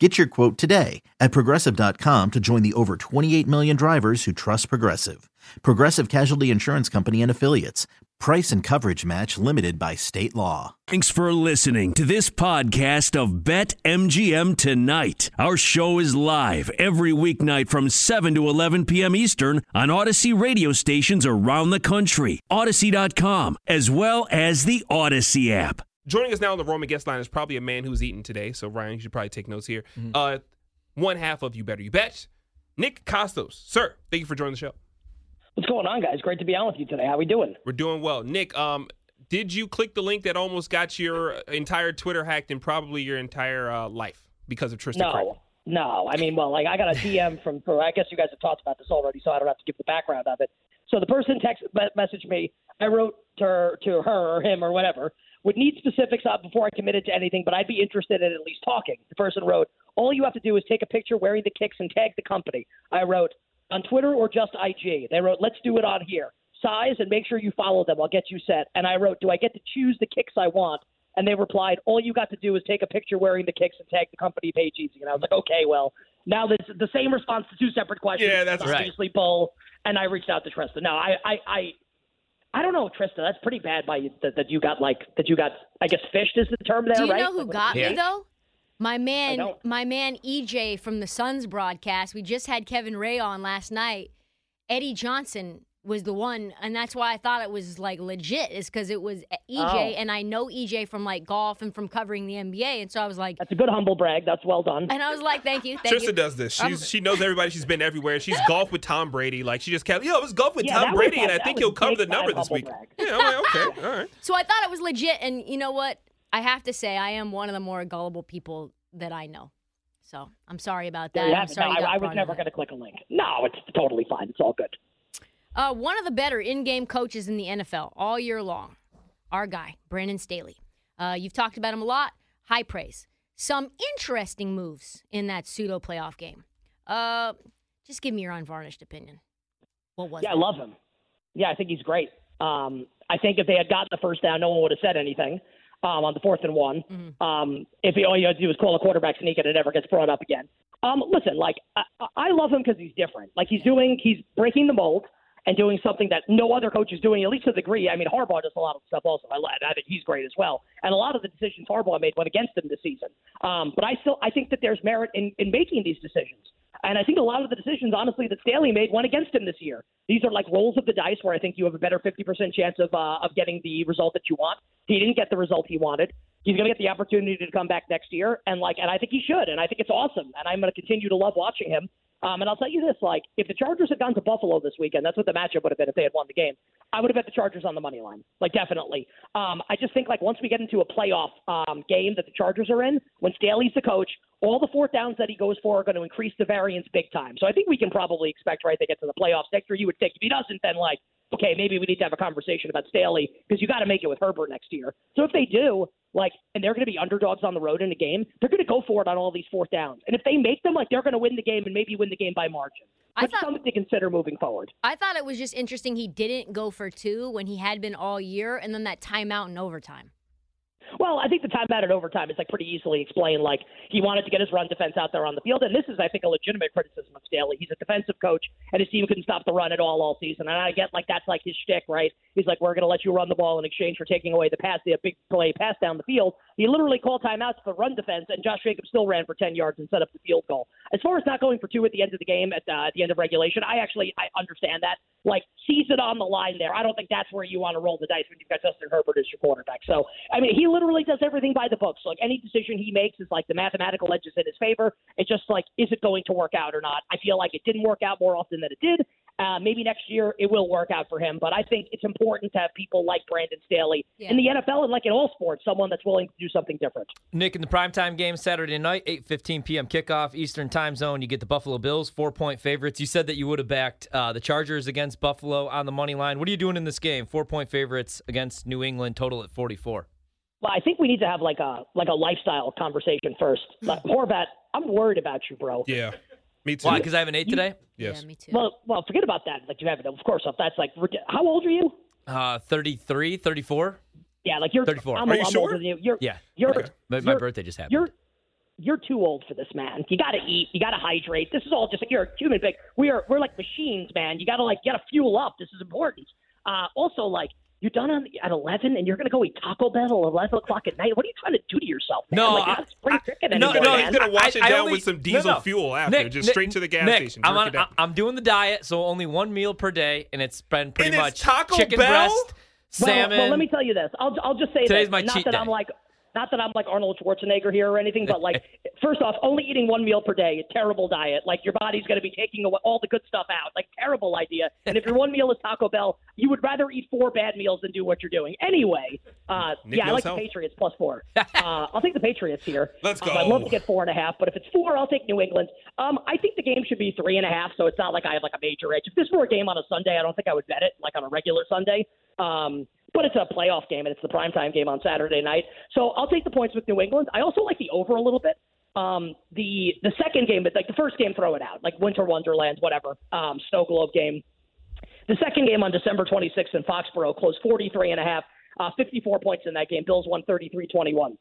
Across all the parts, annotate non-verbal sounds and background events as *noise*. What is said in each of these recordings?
Get your quote today at progressive.com to join the over 28 million drivers who trust Progressive. Progressive Casualty Insurance Company and Affiliates. Price and coverage match limited by state law. Thanks for listening to this podcast of Bet MGM Tonight. Our show is live every weeknight from 7 to 11 p.m. Eastern on Audacy radio stations around the country, Audacy.com, as well as the Audacy app. Joining us now on the Roman guest line is probably a man who's eaten today. So Ryan, you should probably take notes here. Mm-hmm. Uh, one half of you better you bet. Nick Kostos, sir, thank you for joining the show. What's going on, guys? Great to be on with you today. How are we doing? We're doing well. Nick, um, did you click the link that almost got your entire Twitter hacked and probably your entire uh, life because of Tristan? No, Craig? no. I mean, well, like I got a DM from. For, I guess you guys have talked about this already, so I don't have to give the background of it. So the person text me- messaged me. I wrote to her, to her or him or whatever. Would need specifics up before I committed to anything, but I'd be interested in at least talking. The person wrote, "All you have to do is take a picture wearing the kicks and tag the company." I wrote on Twitter or just IG. They wrote, "Let's do it on here." Size and make sure you follow them. I'll get you set. And I wrote, "Do I get to choose the kicks I want?" And they replied, "All you got to do is take a picture wearing the kicks and tag the company page easy." And I was like, "Okay, well, now this the same response to two separate questions. Yeah, that's It's right. obviously bull." And I reached out to Trista. No, I, I, I, I don't know, Trista. That's pretty bad by you that, that you got like that you got. I guess phished is the term there, Do you right? know who got Yeah. me though? My man, my man EJ from the Suns broadcast. We just had Kevin Ray on last night. Eddie Johnson was the one, and that's why I thought it was like legit. Is because it was eh, EJ, Oh. and I know EJ from like golf and from covering the NBA, and so I was like, That's a good humble brag. That's well done. and I was like, thank you, thank Trista you. does this. I'm- She's um, she knows everybody. She's been everywhere. She's golfed with Tom Brady. Like she just kept, yo, it was golf with Yeah, Tom Brady, that- and I think he'll cover the number this week. brag. Yeah, I'm like, okay, *laughs* all right. So I thought it was legit, and you know what? I have to say, I am one of the more gullible people that I know. So I'm sorry about that. There you I'm sorry No, I, I was never going to click a link. No, it's totally fine. It's all good. Uh, one of the better in-game coaches in the NFL all year long, our guy Brandon Staley. Uh, you've talked about him a lot. High praise. Some interesting moves in that pseudo playoff game. Uh, just give me your unvarnished opinion. What was Yeah, I love him. Yeah, I think he's great. Um, I think if they had gotten the first down, no one would have said anything um, on the fourth and one. Mm-hmm. Um, if he, all you had to do was call a quarterback sneak and it never gets brought up again. Um, listen, like I, I love him because he's different. Like he's doing, he's breaking the mold and doing something that no other coach is doing, at least to the degree. I mean, Harbaugh does a lot of stuff also. I, I think he's great as well. And a lot of the decisions Harbaugh made went against him this season. Um, but I still, I think that there's merit in, in making these decisions. And I think a lot of the decisions, honestly, that Staley made went against him this year. These are like rolls of the dice where I think you have a better 50% chance of uh, of getting the result that you want. He didn't get the result he wanted. He's going to get the opportunity to come back next year, and like, and I think he should, and I think it's awesome, and I'm going to continue to love watching him. Um, and I'll tell you this: like, if the Chargers had gone to Buffalo this weekend, that's what the matchup would have been if they had won the game. I would have bet the Chargers on the money line, like definitely. Um, I just think like once we get into a playoff um, game that the Chargers are in, when Staley's the coach, all the fourth downs that he goes for are going to increase the variance big time. So I think we can probably expect right they get to the playoffs next year. You would think if he doesn't, then like okay, maybe we need to have a conversation about Staley because you got to make it with Herbert next year. So if they do, like, and they're going to be underdogs on the road in a game, they're going to go for it on all these fourth downs. And if they make them, like, they're going to win the game and maybe win the game by margin. I That's thought- something to consider moving forward. I thought it was just interesting he didn't go for two when he had been all year, and then that timeout in overtime. Well, I think the timeout at overtime is like pretty easily explained. Like he wanted to get his run defense out there on the field, and this is, I think, a legitimate criticism of Staley. He's a defensive coach, and his team couldn't stop the run at all all season. And I get like that's like his shtick, right? He's like, we're going to let you run the ball in exchange for taking away the pass, the big play pass down the field. He literally called timeouts for run defense, and Josh Jacobs still ran for 10 yards and set up the field goal. As far as not going for two at the end of the game, at, uh, at the end of regulation, I actually I understand that. Like, sees it on the line there. I don't think that's where you want to roll the dice when you've got Justin Herbert as your quarterback. So, I mean, he literally does everything by the books. Like, any decision he makes is like the mathematical edge is in his favor. It's just like, is it going to work out or not? I feel like it didn't work out more often than it did. Uh, maybe next year it will work out for him, but I think it's important to have people like Brandon Staley Yeah. in the NFL and like in all sports, someone that's willing to do something different. Nick, in the primetime game Saturday night, 8.15 p.m. kickoff, Eastern time zone, you get the Buffalo Bills, four-point favorites. You said that you would have backed uh, the Chargers against Buffalo on the money line. What are you doing in this game? Four-point favorites against New England, total at 44. Well, I think we need to have like a like a lifestyle conversation first. Like, Horvat, I'm worried about you, bro. Yeah, me too. Why? Because I have an eight today? yes. Yeah, me too. Well, well, forget about that. Like you have it, of course. If that's like, how old are you? Uh, 33, 34? Yeah, like you're 34. I'm, Are you I'm sure? older than you. You're, Yeah. You're, Okay. My, my you're- birthday just happened. You're you're too old for this, man. You got to eat. You got to hydrate. This is all just like you're a human being. We are we're like machines, man. You got to like you got to fuel up. This is important. Uh, also, like you're done on, at 11 and you're gonna go eat Taco Bell at 11 o'clock at night. What are you trying to do to yourself? Man? No, like, I- spring I- chicken no, anymore, no, man. He's gonna wash it I down only- with some diesel no. fuel after, Nick, just Nick, straight to the gas Nick, station. I'm, on. I'm doing the diet, so only one meal per day, and it's been pretty And it's much Taco chicken Bell? breast, Well, salmon. Well, let me tell you this. I'll I'll just say Today's this. my not cheat that day. I'm like not that I'm like Arnold Schwarzenegger here or anything, but like *laughs* first off, only eating one meal per day, a terrible diet. Like your body's going to be taking away all the good stuff out. Like terrible idea. And if your one meal is Taco Bell, you would rather eat four bad meals than do what you're doing. Anyway, uh, Nick yeah, I like the Patriots plus four. *laughs* uh, I'll take the Patriots here. Let's Um, I'd love to get four and a half, but if it's four, I'll take New England. Um, I think the game should be three and a half, so it's not like I have like a major edge. If this were a game on a Sunday, I don't think I would bet it like on a regular Sunday. Um, but it's a playoff game and it's the primetime game on Saturday night. So I'll take the points with New England. I also like the over a little bit. Um, the the second game, but like the first game, throw it out, like Winter Wonderland, whatever. Um, Snow Globe game. The second game on December 26th in Foxborough closed 43 and a half, uh, 54 points in that game. Bills won 33-21.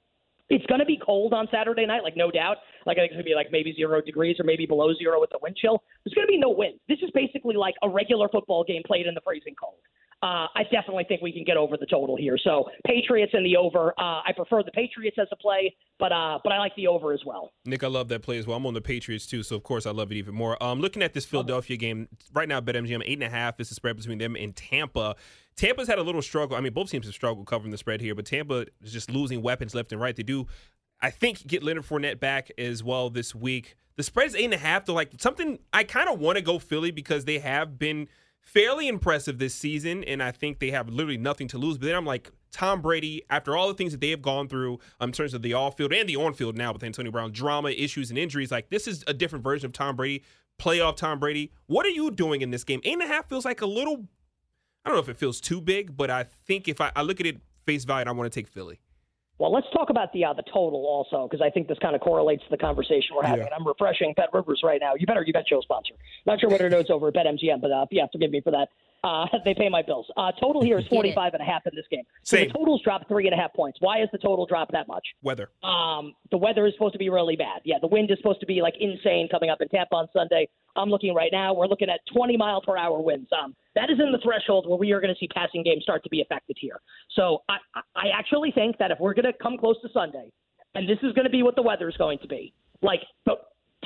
It's going to be cold on Saturday night, like no doubt. Like I think it's going to be like maybe zero degrees or maybe below zero with the wind chill. There's going to be no wind. This is basically like a regular football game played in the freezing cold. Uh, I definitely think we can get over the total here. So Patriots and the over. Uh, I prefer the Patriots as a play, but uh, but I like the over as well. Nick, I love that play as well. I'm on the Patriots too, so of course I love it even more. Um, looking at this Philadelphia game right now, BetMGM eight and a half is the spread between them and Tampa. Tampa's had a little struggle. I mean, both teams have struggled covering the spread here, but Tampa is just losing weapons left and right. They do, I think, get Leonard Fournette back as well this week. The spread's eight and a half. To like something, I kind of want to go Philly because they have been fairly impressive this season, and I think they have literally nothing to lose. But then I'm like, Tom Brady, after all the things that they have gone through um, in terms of the off field and the on field now with Antonio Brown, drama, issues, and injuries, like this is a different version of Tom Brady, playoff Tom Brady. What are you doing in this game? Eight and a half feels like a little, I don't know if it feels too big, but I think if I, I look at it face value, I want to take Philly. Well, let's talk about the uh, the total also because I think this kind of correlates to the conversation we're having. Yeah. I'm refreshing BetRivers right now. You better you bet show sponsor. Not sure what it is over at BetMGM, but uh, yeah, forgive me for that. Uh, *laughs* they pay my bills. Uh, total here is Get 45 and a half in this game. So Same. the total's dropped three and a half points. Why is the total dropped that much? Weather. Um, the weather is supposed to be really bad. Yeah, the wind is supposed to be like insane coming up in Tampa on Sunday. I'm looking right now. We're looking at 20 mile per hour winds. Um, that is in the threshold where we are going to see passing games start to be affected here. So I, I I actually think that if we're going to come close to Sunday, and this is going to be what the weather is going to be, like the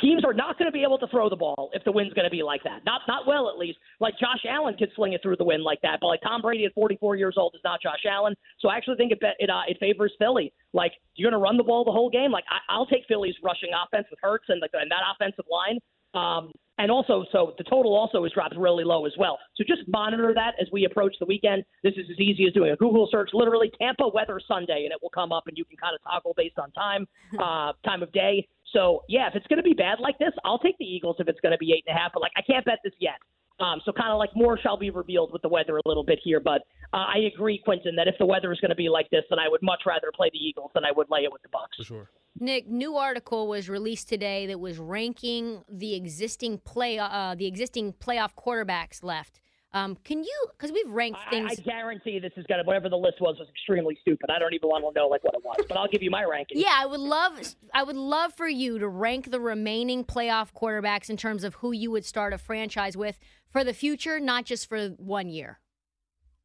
teams are not going to be able to throw the ball if the wind's going to be like that. Not not well at least. Like Josh Allen could sling it through the wind like that, but like Tom Brady at 44 years old is not Josh Allen. So I actually think it it uh, it favors Philly. Like you're going to run the ball the whole game. Like I, I'll take Philly's rushing offense with Hurts and, the, and that offensive line. Um, and also, so the total also is dropped really low as well. So just monitor that as we approach the weekend. This is as easy as doing a Google search, literally Tampa weather Sunday, and it will come up, and you can kind of toggle based on time, *laughs* uh, time of day. So yeah, if it's going to be bad like this, I'll take the Eagles if it's going to be eight and a half. But like, I can't bet this yet. Um, so kind of like more shall be revealed with the weather a little bit here. But uh, I agree, Quentin, that if the weather is going to be like this, then I would much rather play the Eagles than I would lay it with the Bucs. For sure. Nick, new article was released today that was ranking the existing play, uh, the existing playoff quarterbacks left. Um, can you? Because we've ranked things. I guarantee this is gonna whatever the list was was extremely stupid. I don't even want to know like what it was, but I'll give you my ranking. Yeah, I would love I would love for you to rank the remaining playoff quarterbacks in terms of who you would start a franchise with for the future, not just for one year.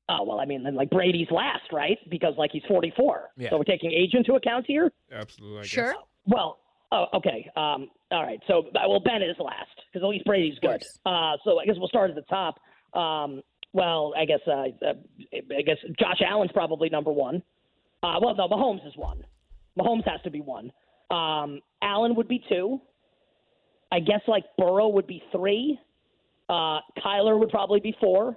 Oh well, I mean, then like Brady's last, right? Because like he's 44. Yeah. So we're taking age into account here. Absolutely. I guess. Sure. Well, oh, okay. Um, all right. So uh, well, Ben is last because at least Brady's good. Uh, so I guess we'll start at the top. Um, well, I guess uh, uh, I guess Josh Allen's probably number one. Uh, well, no, Mahomes is one. Mahomes has to be one. Um, Allen would be two. I guess like Burrow would be three. Uh, Kyler would probably be four.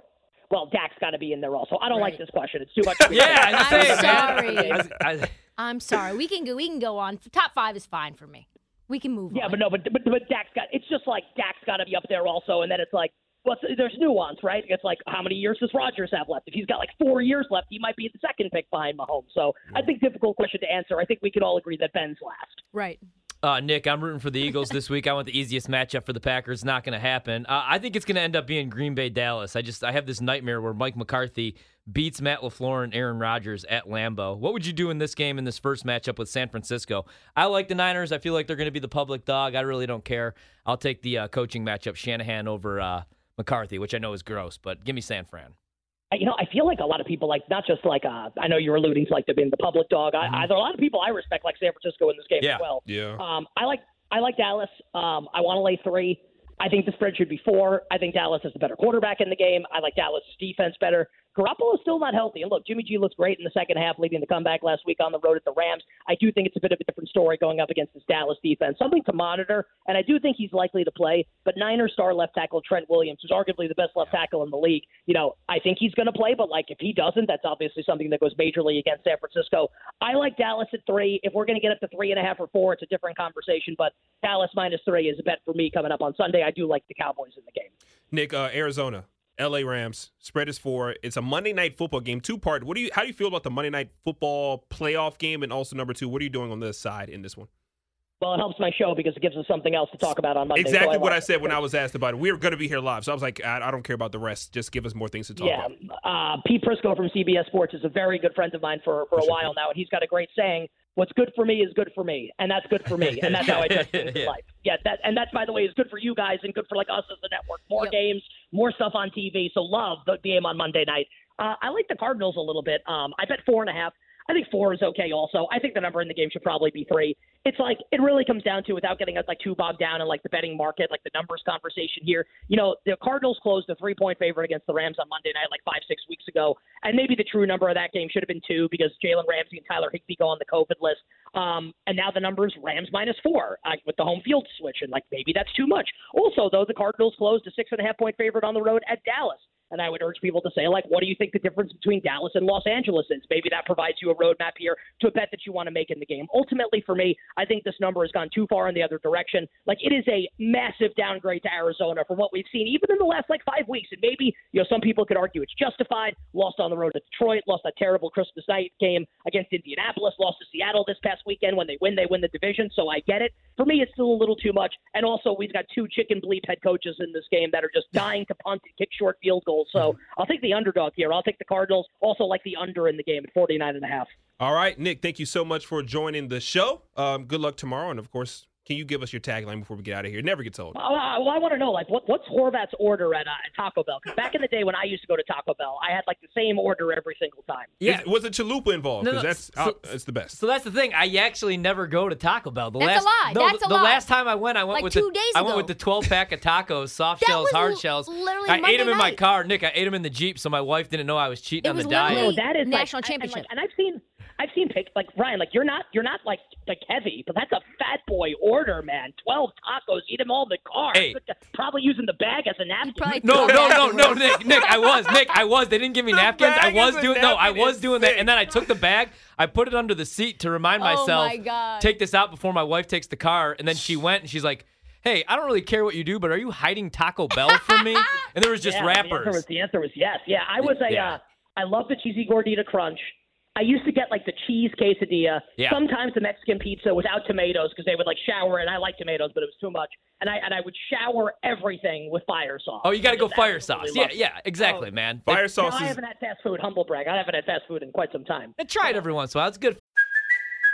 Well, Dak's got to be in there also. I don't like this question. It's too much. *laughs* Yeah, I'm I say, man. sorry. I- I- *laughs* I'm sorry. We can go. We can go on. Top five is fine for me. We can move Yeah, on. but no, but but, but Dak's got. It's just like Dak's got to be up there also, and then it's like, what's there's nuance, right? It's like how many years does Rodgers have left? If he's got like four years left, he might be the second pick behind Mahomes. So I think difficult question to answer. I think we can all agree that Ben's last. right. Uh, Nick, I'm rooting for the Eagles this week. I want the easiest matchup for the Packers. Not going to happen. Uh, I think it's going to end up being Green Bay Dallas. I just I have this nightmare where Mike McCarthy beats Matt Lafleur and Aaron Rodgers at Lambeau. What would you do in this game in this first matchup with San Francisco? I like the Niners. I feel like they're going to be the public dog. I really don't care. I'll take the uh, coaching matchup Shanahan over uh, McCarthy, which I know is gross, but give me San Fran. I- You know, I feel like a lot of people like not just like uh, I know you're alluding to like the being the public dog. I, I, there are a lot of people I respect like San Francisco in this game Yeah. as well. Yeah. Um, I like I like Dallas. Um, I want to lay three. I think the spread should be four. I think Dallas is the better quarterback in the game. I like Dallas' defense better. Garoppolo's still not healthy. And look, Jimmy G looks great in the second half, leading the comeback last week on the road at the Rams. I do think it's a bit of a different story going up against this Dallas defense. Something to monitor, and I do think he's likely to play. But Niners star left tackle Trent Williams, who's arguably the best left tackle in the league, you know, I think he's going to play. But like, if he doesn't, that's obviously something that goes majorly against San Francisco. I like Dallas at three. If we're going to get up to three and a half or four, it's a different conversation. But Dallas minus three is a bet for me coming up on Sunday. I do like the Cowboys in the game. Nick, uh, Arizona, L.A. Rams. Spread is four. It's a Monday night football game, two part. What do you? How do you feel about the Monday night football playoff game? And also number two, what are you doing on this side in this one? Well, it helps my show because it gives us something else to talk about on Monday. so exactly what love I it. said when I was asked about it. We were going to be here live, so I was like, I, I don't care about the rest. Just give us more things to talk Yeah, about. uh, Pete Prisco from CBS Sports is a very good friend of mine for for a while now, and he's got a great saying: "What's good for me is good for me, and that's good for me, and that's how I judge *laughs* things in life." Yeah, that and that's by the way is good for you guys and good for like us as a network. More Yep. games, more stuff on TV. So love the game on Monday night. Uh, I like the Cardinals a little bit. Um, I bet four and a half. I think four is okay. Also, I think the number in the game should probably be three. It's like it really comes down to without getting us like too bogged down in like the betting market, like the numbers conversation here. You know, the Cardinals closed a three point favorite against the Rams on Monday night like five six weeks ago, and maybe the true number of that game should have been two because Jalen Ramsey and Tyler Higbee go on the COVID list. Um, and now the number is Rams minus four uh, with the home field switch, and like maybe that's too much. Also, though, the Cardinals closed a six and a half point favorite on the road at Dallas. And I would urge people to say, like, what do you think the difference between Dallas and Los Angeles is? Maybe that provides you a roadmap here to a bet that you want to make in the game. Ultimately, for me, I think this number has gone too far in the other direction. Like, it is a massive downgrade to Arizona from what we've seen, even in the last like five weeks. And maybe, you know, some people could argue it's justified. Lost on the road to Detroit, lost that terrible Christmas night game against Indianapolis, lost to Seattle this past weekend. When they win, they win the division. So I get it. For me, it's still a little too much. And also, we've got two chicken bleep head coaches in this game that are just dying to punt and kick short field goals. So I'll take the underdog here. I'll take the Cardinals. Also, like the under in the game at 49 and a half. All right, Nick, thank you so much for joining the show. Um, good luck tomorrow. And of course, can you give us your tagline before we get out of here? It never gets old. Well, I, well, I want to know, like, what, what's Horvat's order at, uh, Taco Bell? Because back in the day when I used to go to Taco Bell, I had like the same order every single time. Yeah. Is- was it Chalupa involved? No, Because no, that's so- uh, that's the best. So that's the thing. I actually never go to Taco Bell. The That's a last, lie. No, That's the, a the lie. last time I went, I went Like with two the days I went ago. with the 12 pack of tacos, soft That shells, was hard l- shells. literally I ate Monday them in my car, Nick. I ate them in the Jeep, so my wife didn't know I was cheating It on was the diet. literally- No, that is National like, championship. And, like, and I've seen, I've seen pic like Ryan, like you're not, you're not like like heavy, but that's a fat boy order, man. Twelve tacos, eat them all in the car. Hey. Probably using the bag as a napkin. No, no, no, no. Nick, Nick, I was, Nick, I was. They didn't give me napkins. I was doing no, I was is doing that, and then I took the bag, I put it under the seat to remind Oh, myself, my God. take this out before my wife takes the car, and then she went and she's like, "Hey, I don't really care what you do, but are you hiding Taco Bell from me?" *laughs* And there was just yeah, The answer, wrappers. was, the answer was yes. Yeah, I was a. Yeah. Uh, I love the cheesy gordita crunch. I used to get like the cheese quesadilla. Yeah. Sometimes the Mexican pizza without tomatoes because they would like shower it. I like tomatoes, but it was too much. And I and I would shower everything with fire sauce. Oh, you got to go fire absolutely sauce. Yeah, it. yeah, exactly, Oh. man. Fire No, sauce I is haven't had fast food. Humble brag. I haven't had fast food in quite some time. And try it uh, every once in a while. It's good.